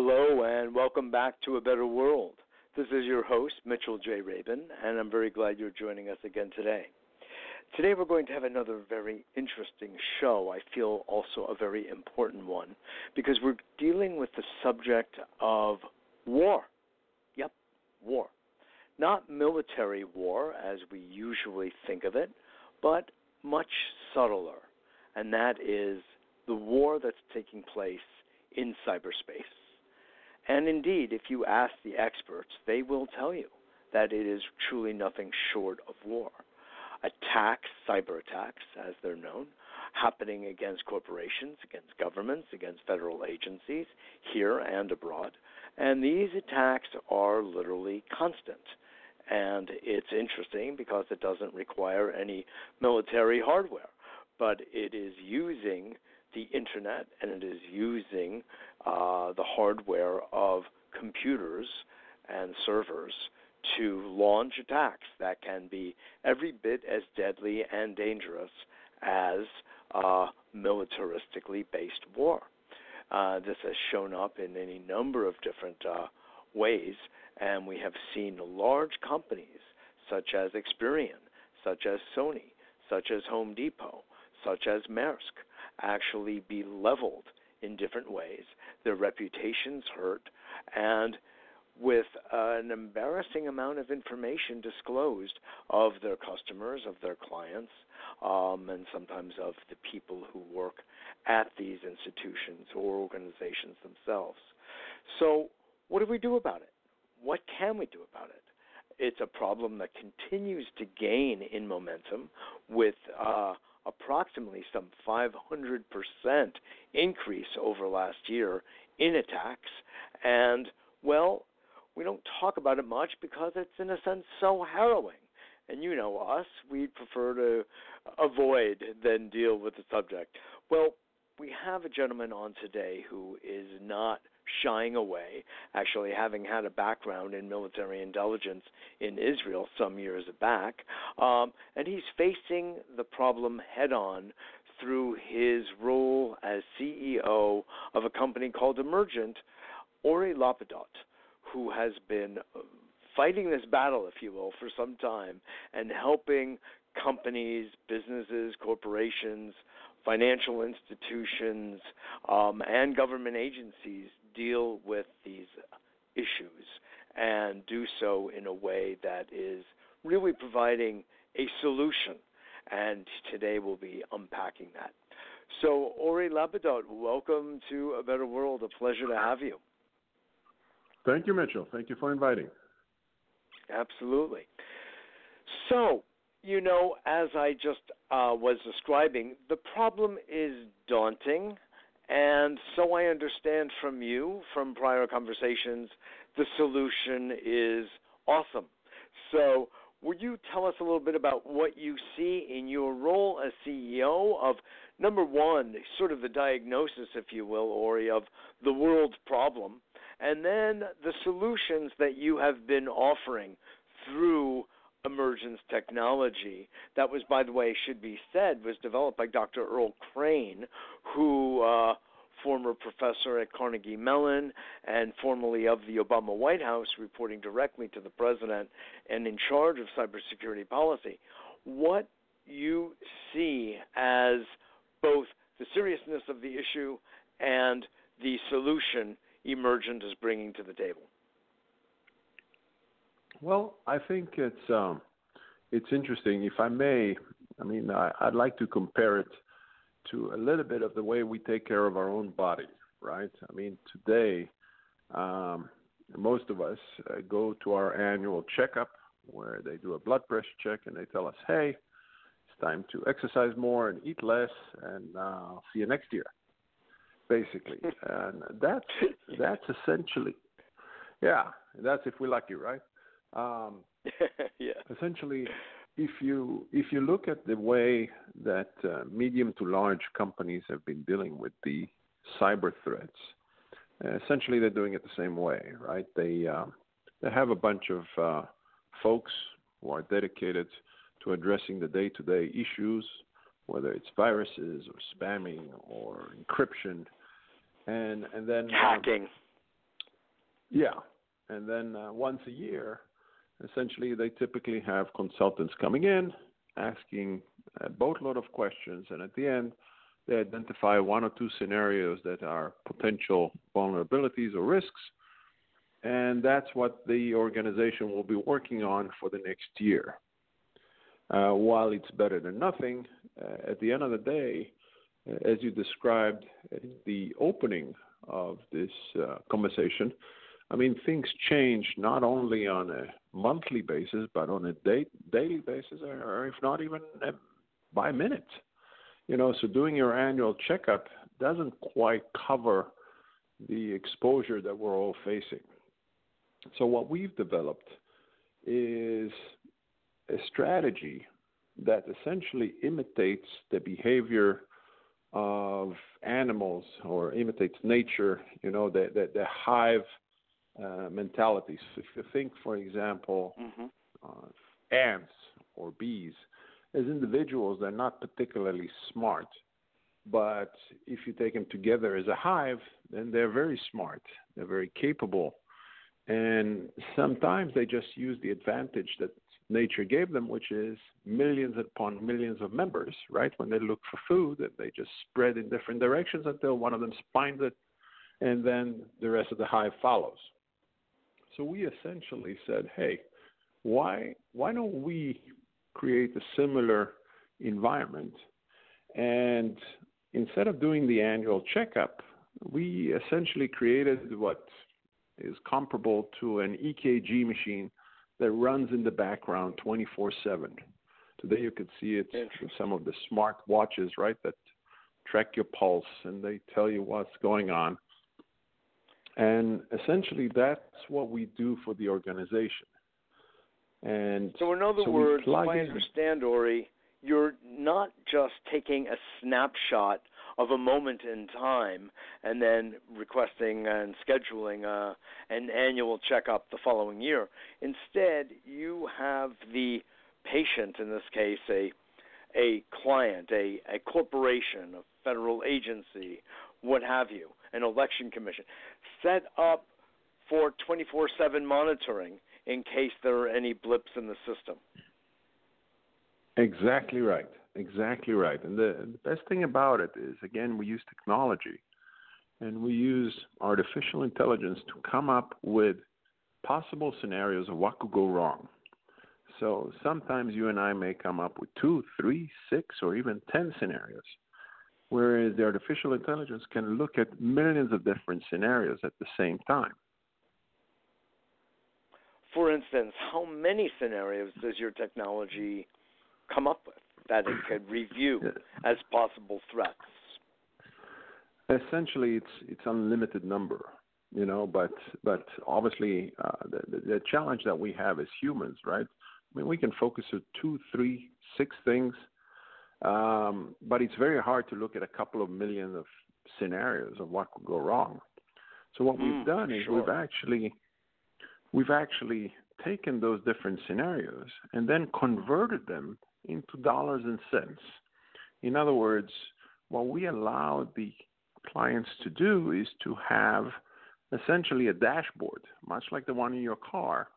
Hello, and welcome back to A Better World. This is your host, Mitchell J. Rabin, and I'm very glad you're joining us again today. Today, we're going to have another very interesting show. I feel also a very important one because we're dealing with the subject of war. Yep, war. Not military war as we usually think of it, but much subtler, and that is the war that's taking place in cyberspace. And indeed, if you ask the experts, they will tell you that it is truly nothing short of war. Attacks, cyber attacks, as they're known, happening against corporations, against governments, against federal agencies, here and abroad. And these attacks are literally constant. And it's interesting because it doesn't require any military hardware, but it is using the internet and it is using uh, the hardware of computers and servers to launch attacks that can be every bit as deadly and dangerous as uh, militaristically based war. Uh, this has shown up in any number of different uh, ways, and we have seen large companies such as Experian, such as Sony, such as Home Depot, such as Maersk, actually be leveled in different ways, their reputations hurt, and with an embarrassing amount of information disclosed of their customers, of their clients, um, and sometimes of the people who work at these institutions or organizations themselves. So, what do we do about it? What can we do about it? It's a problem that continues to gain in momentum with uh, approximately some 500% increase over last year in attacks. And, well, we don't talk about it much because it's, in a sense, so harrowing. And you know us, we'd prefer to avoid than deal with the subject. Well, we have a gentleman on today who is not shying away, actually having had a background in military intelligence in Israel some years back. Um, and he's facing the problem head on through his role as CEO of a company called Emergynt, Ori Lapidot, who has been fighting this battle, if you will, for some time and helping companies, businesses, corporations, financial institutions, um, and government agencies deal with these issues and do so in a way that is really providing a solution. And today we'll be unpacking that. So, Ori Lapidot, welcome to A Better World. A pleasure to have you. Thank you, Mitchell. Thank you for inviting. Absolutely. So, you know, as I just uh, was describing, the problem is daunting and so I understand from you, from prior conversations, the solution is awesome. So, would you tell us a little bit about what you see in your role as CEO of number one, sort of the diagnosis, if you will, Ori, of the world's problem, and then the solutions that you have been offering through Emergynt's technology that was by the way should be said was developed by dr earl crane who uh, former professor at carnegie mellon and formerly of the obama white house reporting directly to the president and in charge of cybersecurity policy. What you see as both the seriousness of the issue and the solution Emergynt is bringing to the table well, I think it's um, it's interesting. If I may, I mean, I, I'd like to compare it to a little bit of the way we take care of our own body, right? I mean, today, um, most of us uh, go to our annual checkup where they do a blood pressure check and they tell us, hey, it's time to exercise more and eat less, and uh, see you next year, basically. and that's that's essentially, yeah, that's if we're lucky, right? Um, yeah. Essentially, if you if you look at the way that uh, medium to large companies have been dealing with the cyber threats, uh, essentially they're doing it the same way, right? They uh, they have a bunch of uh, folks who are dedicated to addressing the day-to-day issues, whether it's viruses or spamming or encryption, and and then hacking. Yeah, and then uh, once a year, essentially, they typically have consultants coming in asking a boatload of questions, and at the end, they identify one or two scenarios that are potential vulnerabilities or risks, and that's what the organization will be working on for the next year. Uh, while it's better than nothing, uh, at the end of the day, uh, as you described in the opening of this uh, conversation, I mean, things change not only on a monthly basis, but on a day, daily basis, or if not even uh, by minute. You know, so doing your annual checkup doesn't quite cover the exposure that we're all facing. So, what we've developed is a strategy that essentially imitates the behavior of animals or imitates nature, you know, the, the, the hive uh, mentalities. If you think, for example, mm-hmm. uh, ants or bees, as individuals, they're not particularly smart. But if you take them together as a hive, then they're very smart. They're very capable. And sometimes they just use the advantage that nature gave them, which is millions upon millions of members, right? When they look for food, they just spread in different directions until one of them finds it, and then the rest of the hive follows. So we essentially said, hey, why why don't we create a similar environment? And instead of doing the annual checkup, we essentially created what is comparable to an EKG machine that runs in the background 24 7. Today you could see it in some of the smart watches, right, that track your pulse and they tell you what's going on. And essentially, that's what we do for the organization. And so, in other so words, if I understand, Ori, you're not just taking a snapshot of a moment in time and then requesting and scheduling uh, an annual checkup the following year. Instead, you have the patient, in this case, a a client, a, a corporation, a federal agency, what have you, an election commission, set up for 24 7 monitoring in case there are any blips in the system. Exactly right. Exactly right. And the, the best thing about it is, again, we use technology and we use artificial intelligence to come up with possible scenarios of what could go wrong. So sometimes you and I may come up with two, three, six, or even 10 scenarios whereas the artificial intelligence can look at millions of different scenarios at the same time. For instance, how many scenarios does your technology come up with that it could review as possible threats? Essentially, it's it's unlimited number, you know. But but obviously, uh, the, the challenge that we have as humans, right? I mean, we can focus on two, three, six things um, but it's very hard to look at a couple of million of scenarios of what could go wrong. So what mm, we've done is sure. we've actually we've actually taken those different scenarios and then converted them into dollars and cents. In other words, what we allow the clients to do is to have essentially a dashboard, much like the one in your car,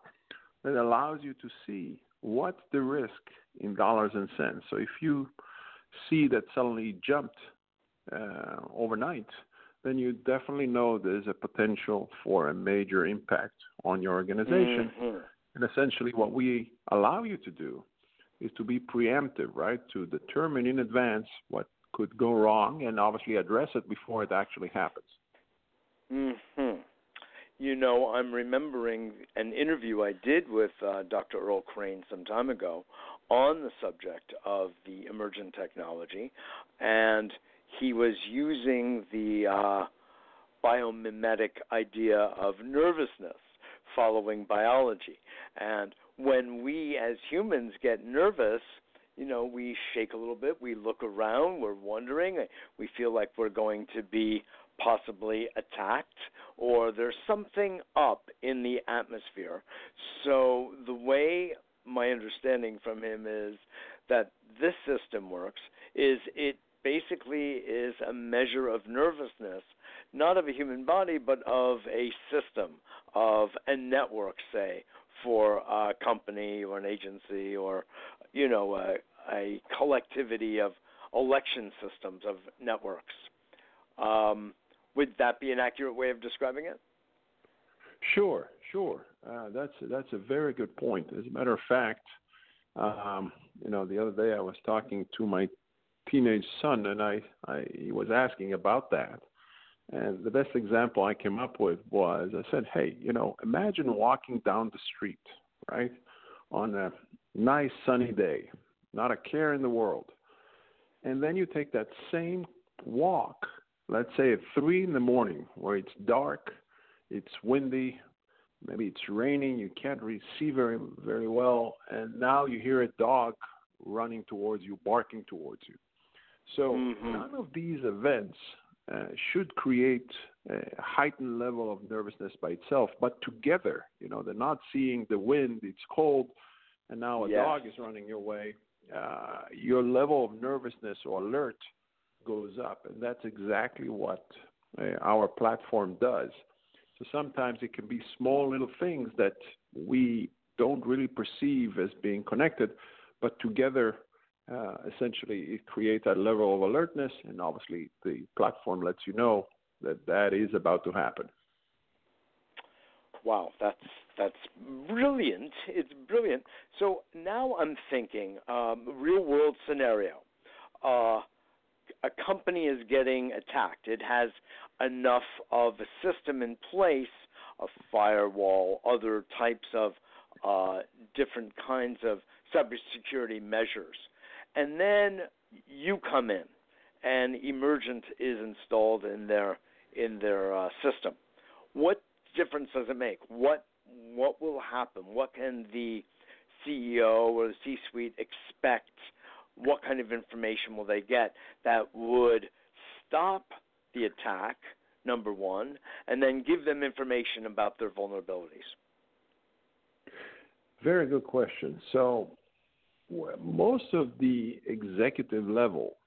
that allows you to see what's the risk in dollars and cents. So if you see that suddenly jumped uh, overnight, then you definitely know there's a potential for a major impact on your organization. Mm-hmm. And essentially, what we allow you to do is to be preemptive, right? To determine in advance what could go wrong and obviously address it before it actually happens. Hmm. You know, I'm remembering an interview I did with uh, Dr. Earl Crane some time ago on the subject of the Emergynt technology, and he was using the uh, biomimetic idea of nervousness following biology. And when we as humans get nervous, you know, we shake a little bit, we look around, we're wondering, we feel like we're going to be possibly attacked or there's something up in the atmosphere. So the way my understanding from him is that this system works is it basically is a measure of nervousness, not of a human body, but of a system, of a network, say, for a company or an agency or, you know, a, a collectivity of election systems of networks. Um, would that be an accurate way of describing it? Sure, sure. Uh, that's that's a very good point. As a matter of fact, um, you know, the other day I was talking to my teenage son, and I, I he was asking about that. And the best example I came up with was I said, "Hey, you know, imagine walking down the street, right, on a nice sunny day, not a care in the world, and then you take that same walk, let's say at three in the morning, where it's dark, it's windy, maybe it's raining, you can't really see very very well, and now you hear a dog running towards you, barking towards you. So mm-hmm. none of these events uh, should create a heightened level of nervousness by itself, but together, you know, they're not seeing the wind, it's cold, and now a yes. dog is running your way. Uh, your level of nervousness or alert goes up, and that's exactly what uh, our platform does. So sometimes it can be small little things that we don't really perceive as being connected, but together, uh, essentially, it creates that level of alertness, and obviously, the platform lets you know that that is about to happen. Wow, that's that's brilliant. It's brilliant. So now I'm thinking, um, real world scenario. Uh, a company is getting attacked. It has enough of a system in place, a firewall, other types of uh, different kinds of cybersecurity measures. And then you come in, and Emergynt is installed in their in their uh, system. What difference does it make? What what will happen? What can the CEO or the C-suite expect? What kind of information will they get that would stop the attack? Number one, and then give them information about their vulnerabilities. Very good question. So, most of the executive level,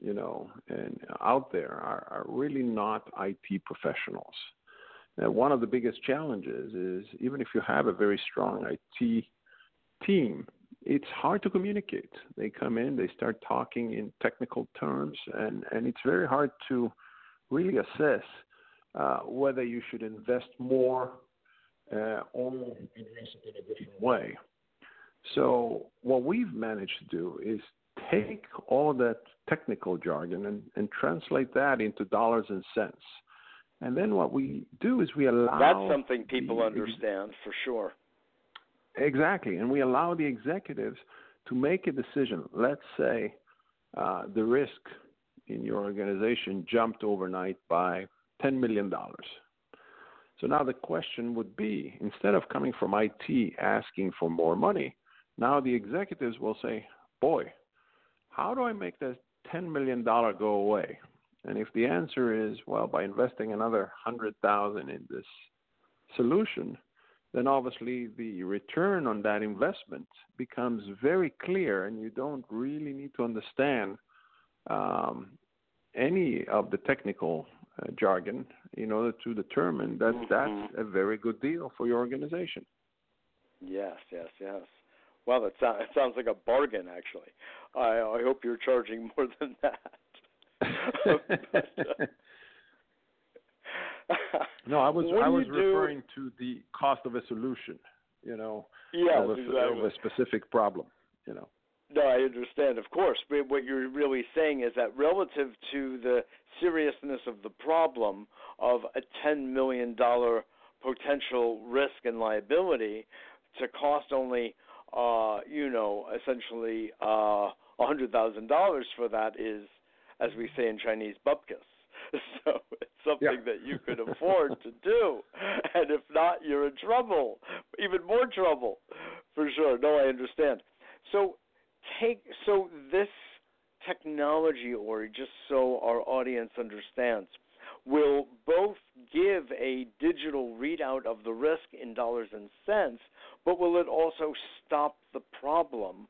you know, and out there are, are really not IT professionals. And one of the biggest challenges is even if you have a very strong IT team, it's hard to communicate. They come in, they start talking in technical terms, and, and it's very hard to really assess uh, whether you should invest more uh, or address it in a different way. So what we've managed to do is take all that technical jargon and, and translate that into dollars and cents. And then what we do is we allow That's something people the, understand for sure. Exactly. And we allow the executives to make a decision. Let's say uh, the risk in your organization jumped overnight by $10 million. So now the question would be instead of coming from IT asking for more money, now the executives will say, boy, how do I make this $10 million go away? And if the answer is, well, by investing another 100000 in this solution, then obviously the return on that investment becomes very clear, and you don't really need to understand um, any of the technical uh, jargon in order to determine that mm-hmm. that's a very good deal for your organization. Yes, yes, yes. Well, that, so- it sounds like a bargain, actually. I, I hope you're charging more than that. but, uh, no, I was I was referring to the cost of a solution, you know, yes, of, a, exactly. of a specific problem, you know. No, I understand, of course. But what you're really saying is that relative to the seriousness of the problem of a $10 million potential risk and liability to cost only, uh, you know, essentially uh, $100,000 for that is, as we say in Chinese, bupkis. So it's something yeah. that you could afford to do. And if not, you're in trouble, even more trouble, for sure. No, I understand. So take so this technology, or just so our audience understands, will both give a digital readout of the risk in dollars and cents, but will it also stop the problem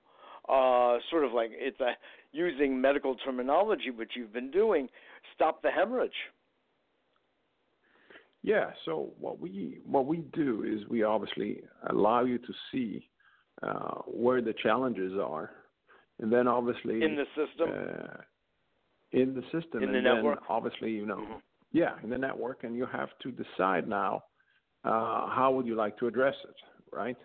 uh, sort of like it's a using medical terminology, which you've been doing, stop the hemorrhage. Yeah. So what we what we do is we obviously allow you to see uh, where the challenges are, and then obviously in the system. Uh, in the system, in the and network. then obviously you know, mm-hmm. yeah, in the network, and you have to decide now uh, how would you like to address it, right?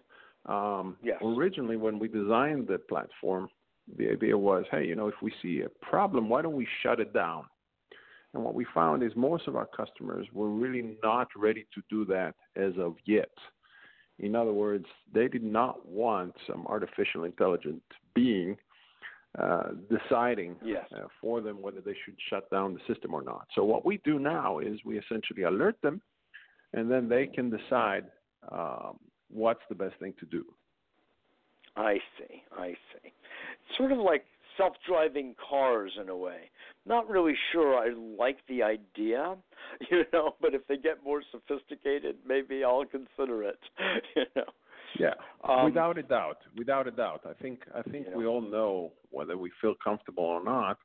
Um, yes. Originally, when we designed the platform, the idea was, hey, you know, if we see a problem, why don't we shut it down? And what we found is most of our customers were really not ready to do that as of yet. In other words, they did not want some artificial intelligent being uh, deciding yes. uh, for them whether they should shut down the system or not. So what we do now is we essentially alert them, and then they can decide um, what's the best thing to do. I see. I see. Sort of like self-driving cars in a way. Not really sure I like the idea, you know, but if they get more sophisticated, maybe I'll consider it, you know. Yeah, um, without a doubt, without a doubt. I think I think know, we all know whether we feel comfortable or not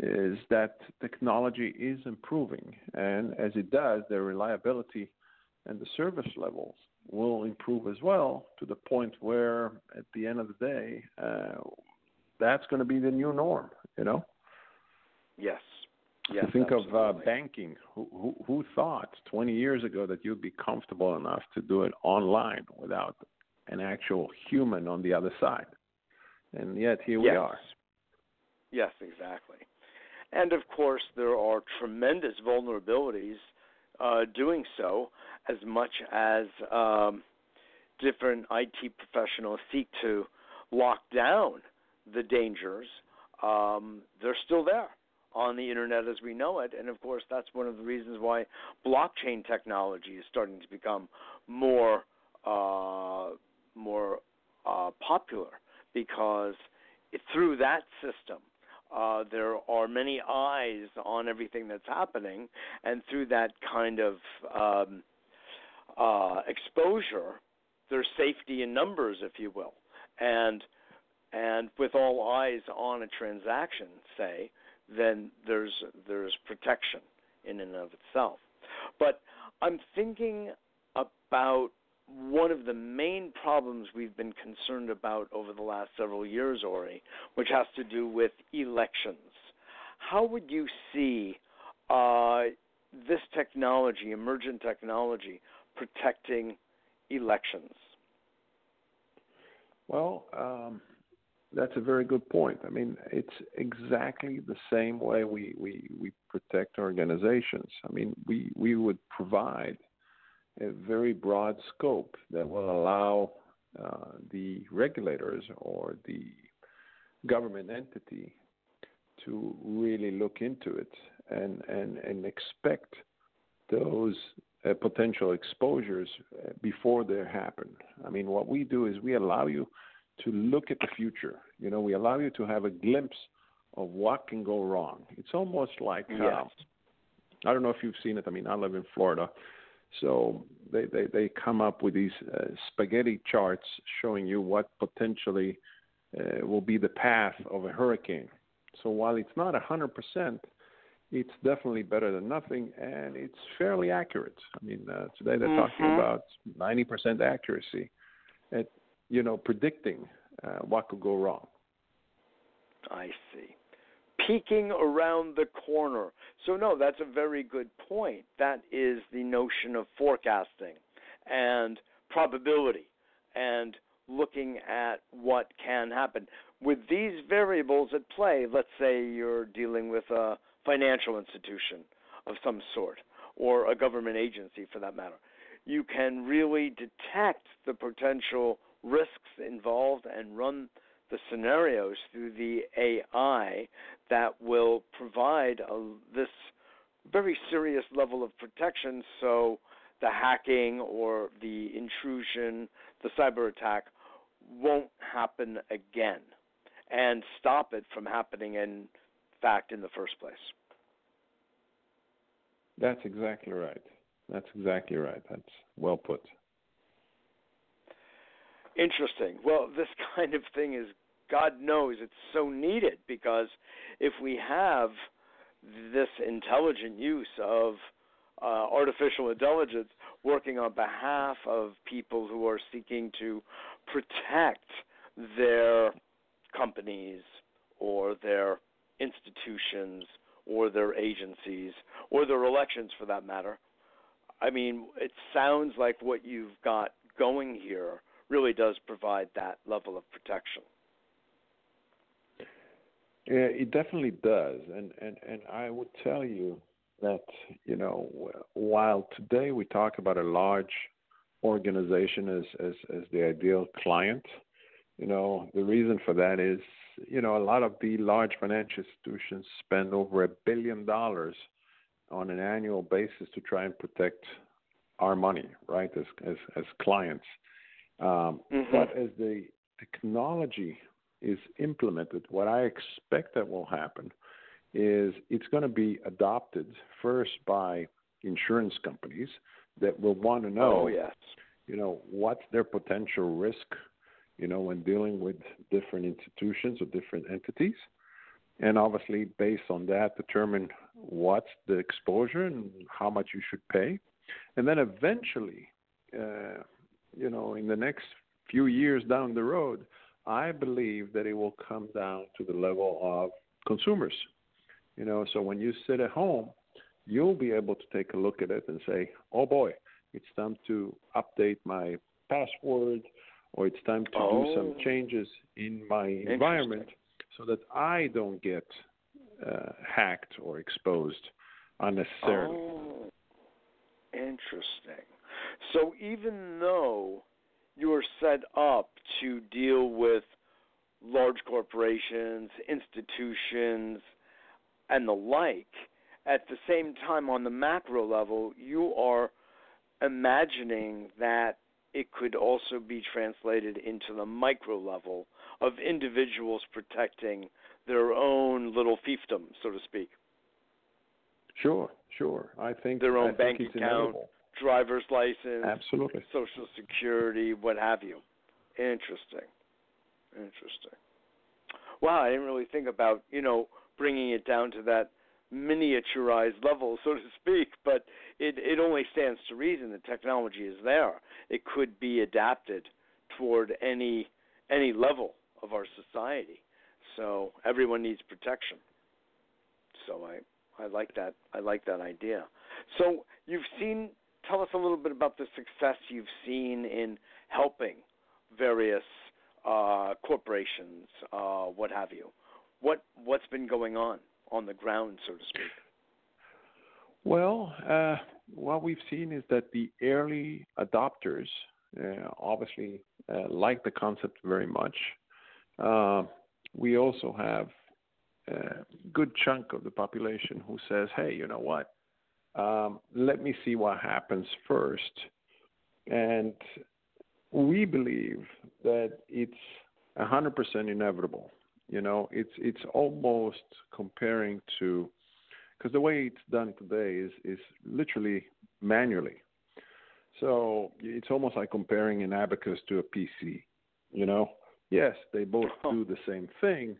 is that technology is improving, and as it does, the reliability and the service levels will improve as well to the point where, at the end of the day, uh, that's going to be the new norm. You know. Yes. Yes. Think absolutely. of uh, banking, who, who, who thought 20 years ago that you'd be comfortable enough to do it online without an actual human on the other side? And yet here yes. we are. Yes, exactly. And of course, there are tremendous vulnerabilities uh, doing so, as much as um, different IT professionals seek to lock down the dangers. Um, they're still there on the internet as we know it. And of course, that's one of the reasons why blockchain technology is starting to become more uh, more uh, popular because through that system. Uh, there are many eyes on everything that's happening, and through that kind of um, uh, exposure, there's safety in numbers, if you will, and and with all eyes on a transaction, say, then there's there's protection in and of itself. But I'm thinking about one of the main problems we've been concerned about over the last several years, Ori, which has to do with elections. How would you see uh, this technology, Emergynt technology, protecting elections? Well, um, that's a very good point. I mean, it's exactly the same way we, we, we protect organizations. I mean, we, we would provide a very broad scope that will allow uh, the regulators or the government entity to really look into it and, and, and expect those uh, potential exposures uh, before they happen. I mean, what we do is we allow you to look at the future. You know, we allow you to have a glimpse of what can go wrong. It's almost like yes. uh, I don't know if you've seen it. I mean, I live in Florida, so they they, they come up with these uh, spaghetti charts showing you what potentially uh, will be the path of a hurricane. So while it's not a hundred percent, it's definitely better than nothing, and it's fairly accurate. I mean, uh, today they're mm-hmm. talking about ninety percent accuracy at you know predicting uh, what could go wrong. I see. Peeking around the corner. So, no, that's a very good point. That is the notion of forecasting and probability and looking at what can happen. With these variables at play, let's say you're dealing with a financial institution of some sort or a government agency for that matter, you can really detect the potential risks involved and run the scenarios through the AI that will provide a, this very serious level of protection so the hacking or the intrusion, the cyber attack won't happen again and stop it from happening in fact in the first place. That's exactly right. That's exactly right. That's well put. Interesting. Well, this kind of thing is God knows it's so needed because if we have this intelligent use of uh, artificial intelligence working on behalf of people who are seeking to protect their companies or their institutions or their agencies or their elections for that matter. I mean, it sounds like what you've got going here really does provide that level of protection. Yeah, it definitely does, and and and I would tell you that you know while today we talk about a large organization as as as the ideal client, you know the reason for that is you know a lot of the large financial institutions spend over a billion dollars on an annual basis to try and protect our money, right, as as as clients. Um, mm-hmm. But as the technology is implemented, what I expect that will happen is it's going to be adopted first by insurance companies that will want to know, oh, yes. you know, what's their potential risk, you know, when dealing with different institutions or different entities, and obviously based on that determine what's the exposure and how much you should pay, and then eventually, uh, you know, in the next few years down the road, I believe that it will come down to the level of consumers. You know, so when you sit at home, you'll be able to take a look at it and say, "Oh boy, it's time to update my password, or it's time to oh. do some oh. changes in my environment so that I don't get uh, hacked or exposed unnecessarily." Oh, interesting. So even though you're set up to deal with large corporations, institutions, and the like. At the same time, on the macro level, you are imagining that it could also be translated into the micro level of individuals protecting their own little fiefdom, so to speak. Sure, sure. I think their own I bank account. Inevitable driver's license, absolutely, social security, what have you. Interesting, interesting. Wow, I didn't really think about you know bringing it down to that miniaturized level, so to speak. But it it only stands to reason the technology is there. It could be adapted toward any any level of our society. So everyone needs protection. So I I like that I like that idea. So you've seen tell us a little bit about the success you've seen in helping various uh, corporations, uh, what have you. What what's been going on on the ground, so to speak? Well, uh, what we've seen is that the early adopters uh, obviously uh, like the concept very much. Uh, we also have a good chunk of the population who says, "Hey, you know what? Um, let me see what happens first. And we believe that it's 100% inevitable. You know, it's it's almost comparing to because the way it's done today is is literally manually. So it's almost like comparing an abacus to a PC. You know, yes, they both do the same thing,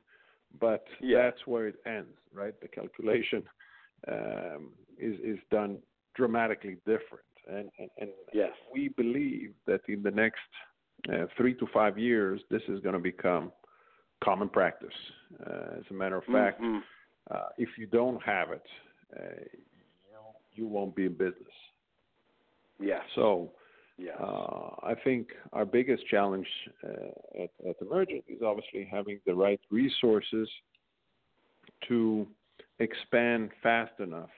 but yeah. that's where it ends, right? The calculation um, is is done dramatically different. And and, and yes. we believe that in the next uh, three to five years, this is going to become common practice. Uh, as a matter of fact, mm-hmm. uh, if you don't have it, uh, you, you won't be in business. Yeah. So. Yes. Uh, I think our biggest challenge uh, at, at Emergynt is obviously having the right resources to expand fast enough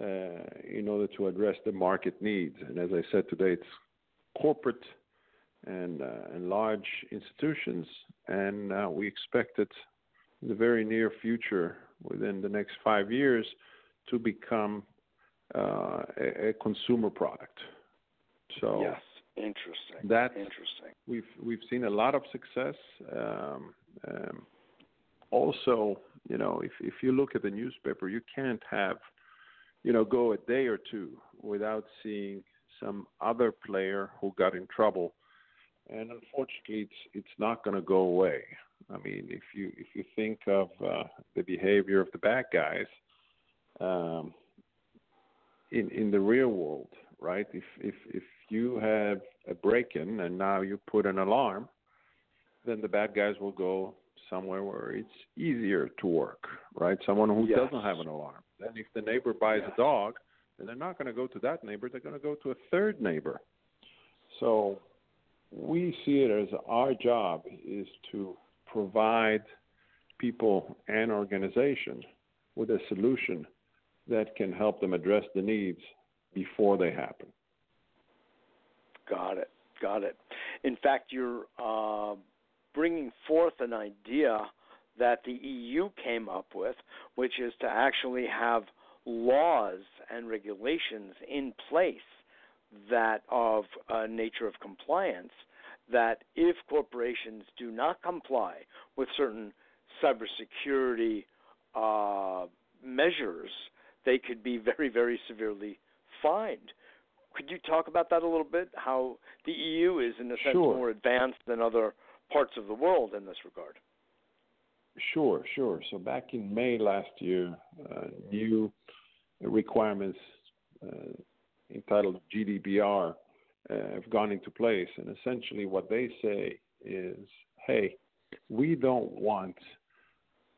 uh, in order to address the market needs. And as I said today, it's corporate and, uh, and large institutions, and uh, we expect it in the very near future, within the next five years, to become uh, a, consumer product. So yes, interesting. That's interesting. We've we've seen a lot of success. Also, you know, if if you look at the newspaper, you can't have, you know, go a day or two without seeing some other player who got in trouble, and unfortunately, it's it's not going to go away. I mean, if you if you think of uh, the behavior of the bad guys um, in in the real world, right? If if if you have a break-in and now you put an alarm, then the bad guys will go somewhere where it's easier to work, right? Someone who yes. doesn't have an alarm. Then if the neighbor buys yes. a dog, then they're not going to go to that neighbor. They're going to go to a third neighbor. So we see it as our job is to provide people and organizations with a solution that can help them address the needs before they happen. Got it. Got it. In fact, you're uh, bringing forth an idea that the EU came up with, which is to actually have laws and regulations in place that of a nature of compliance that if corporations do not comply with certain cybersecurity uh, measures, they could be very, very severely fined. Could you talk about that a little bit? How the EU is, in a sense, sure. more advanced than other parts of the world in this regard? Sure, sure. So back in May last year, uh, new requirements uh, entitled GDPR uh, have gone into place. And essentially, what they say is hey, we don't want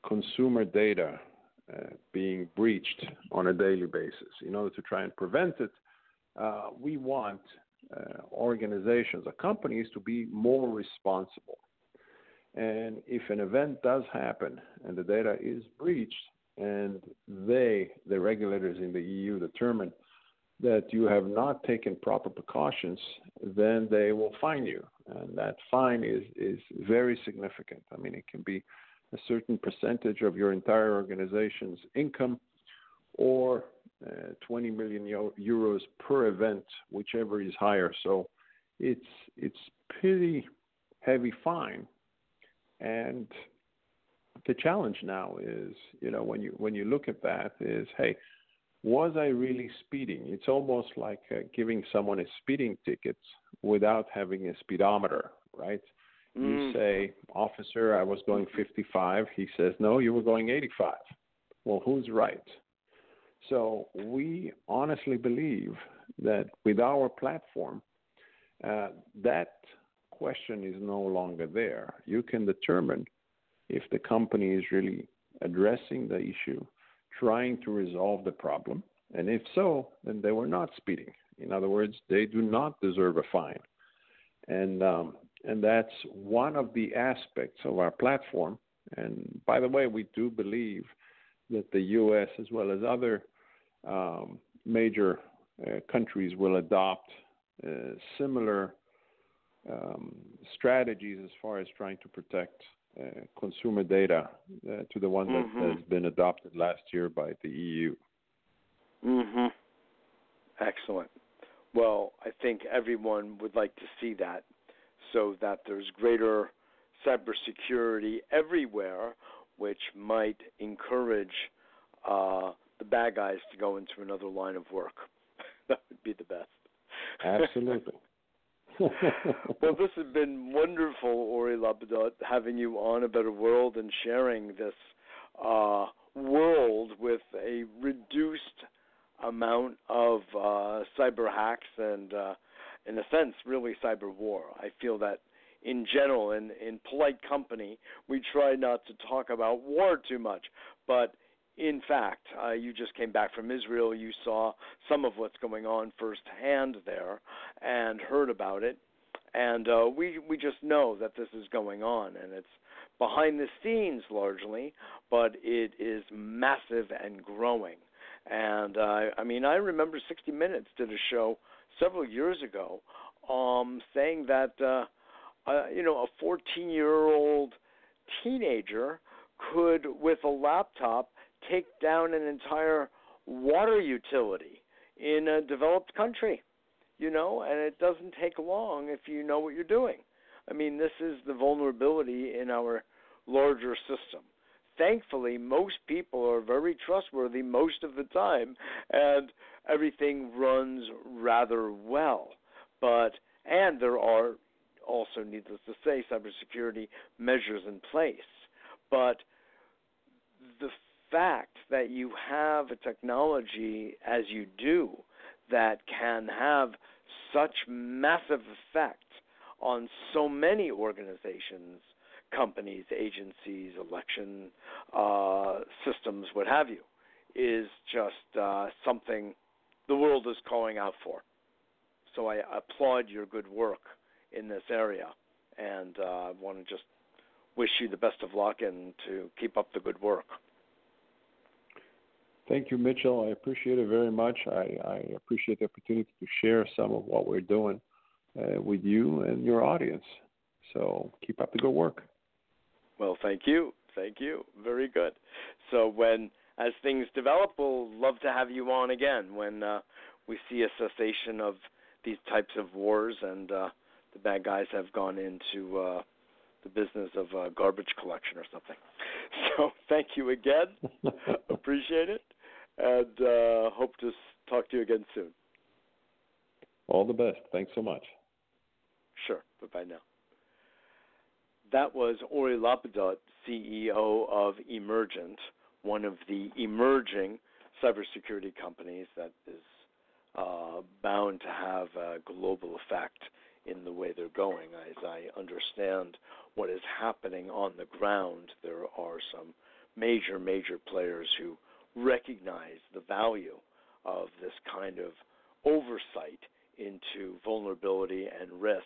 consumer data uh, being breached on a daily basis. In order to try and prevent it, uh, we want organizations or companies to be more responsible. And if an event does happen and the data is breached, and they, the regulators in the EU, determine that you have not taken proper precautions, then they will fine you. And that fine is, is very significant. I mean, it can be a certain percentage of your entire organization's income or uh, 20 million euros per event, whichever is higher. So it's, it's pretty heavy fine. And the challenge now is, you know, when you when you look at that, is hey, was I really speeding? It's almost like uh, giving someone a speeding ticket without having a speedometer, right? Mm. You say, officer, I was going 55. He says, no, you were going 85. Well, who's right? So we honestly believe that with our platform, uh, that question is no longer there. You can determine if the company is really addressing the issue trying to resolve the problem? And if so, then they were not speeding. In other words, they do not deserve a fine. And um, and that's one of the aspects of our platform. And by the way, we do believe that the U.S. as well as other um, major uh, countries will adopt uh, similar um, strategies as far as trying to protect uh, consumer data uh, to the one that mm-hmm. has been adopted last year by the EU. Mhm. Excellent. Well, I think everyone would like to see that, so that there's greater cybersecurity everywhere, which might encourage uh, the bad guys to go into another line of work. that would be the best. Absolutely. well, this has been wonderful, Ori Lapidot, having you on A Better World and sharing this uh, world with a reduced amount of uh, cyber hacks and, uh, in a sense, really cyber war. I feel that in general, in, in polite company, we try not to talk about war too much, but in fact, uh, you just came back from Israel. You saw some of what's going on firsthand there and heard about it. And uh, we we just know that this is going on, and it's behind the scenes largely, but it is massive and growing. And uh, I mean, I remember 60 Minutes did a show several years ago, um, saying that uh, uh, you know a 14-year-old teenager could, with a laptop, take down an entire water utility in a developed country, you know, and it doesn't take long if you know what you're doing. I mean, this is the vulnerability in our larger system. Thankfully, most people are very trustworthy most of the time, and everything runs rather well. But and there are also, needless to say, cybersecurity measures in place. But the fact that you have a technology as you do that can have such massive effect on so many organizations, companies, agencies, election uh, systems, what have you, is just uh, something the world is calling out for. So I applaud your good work in this area, and uh, I want to just wish you the best of luck and to keep up the good work. Thank you, Mitchell. I appreciate it very much. I, I appreciate the opportunity to share some of what we're doing uh, with you and your audience. So keep up the good work. Well, thank you. Thank you. Very good. So when as things develop, we'll love to have you on again when uh, we see a cessation of these types of wars and uh, the bad guys have gone into uh, the business of uh, garbage collection or something. So thank you again. Appreciate it, and uh, hope to talk to you again soon. All the best. Thanks so much. Sure. Bye bye now. That was Ori Lapidot, CEO of Emergynt, one of the emerging cybersecurity companies that is uh, bound to have a global effect in the way they're going. As I understand what is happening on the ground, there are some major, major players who recognize the value of this kind of oversight into vulnerability and risk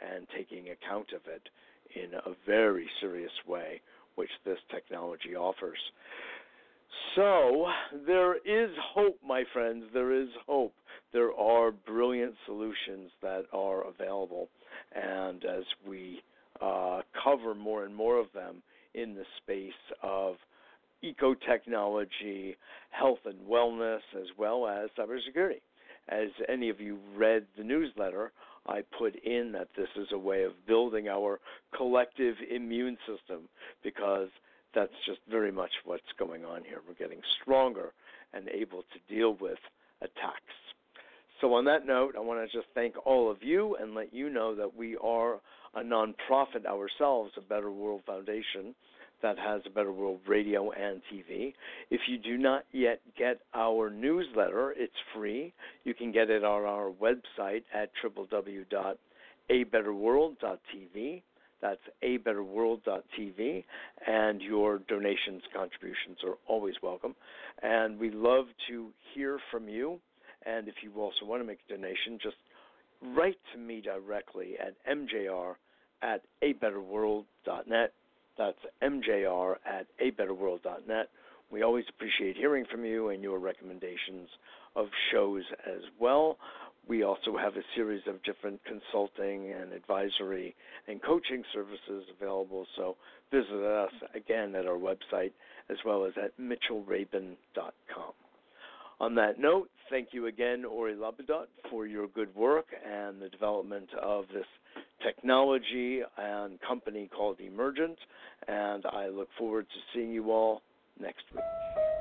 and taking account of it in a very serious way, which this technology offers. So there is hope, my friends. There is hope. There are brilliant solutions that are available, and as we uh, cover more and more of them in the space of eco technology, health and wellness, as well as cybersecurity. As any of you read the newsletter, I put in that this is a way of building our collective immune system because that's just very much what's going on here. We're getting stronger and able to deal with attacks. So, on that note, I want to just thank all of you and let you know that we are a nonprofit ourselves, a Better World Foundation that has a Better World radio and TV. If you do not yet get our newsletter, it's free. You can get it on our website at www.abetterworld.tv. That's abetterworld.tv, and your donations, contributions are always welcome. And we love to hear from you. And if you also want to make a donation, just write to me directly at mjr at abetterworld.net. That's mjr at abetterworld.net. We always appreciate hearing from you and your recommendations of shows as well. We also have a series of different consulting and advisory and coaching services available. So visit us again at our website as well as at mitchellrabin.com. On that note, thank you again, Ori Lapidot, for your good work and the development of this technology and company called Emergynt. And I look forward to seeing you all next week.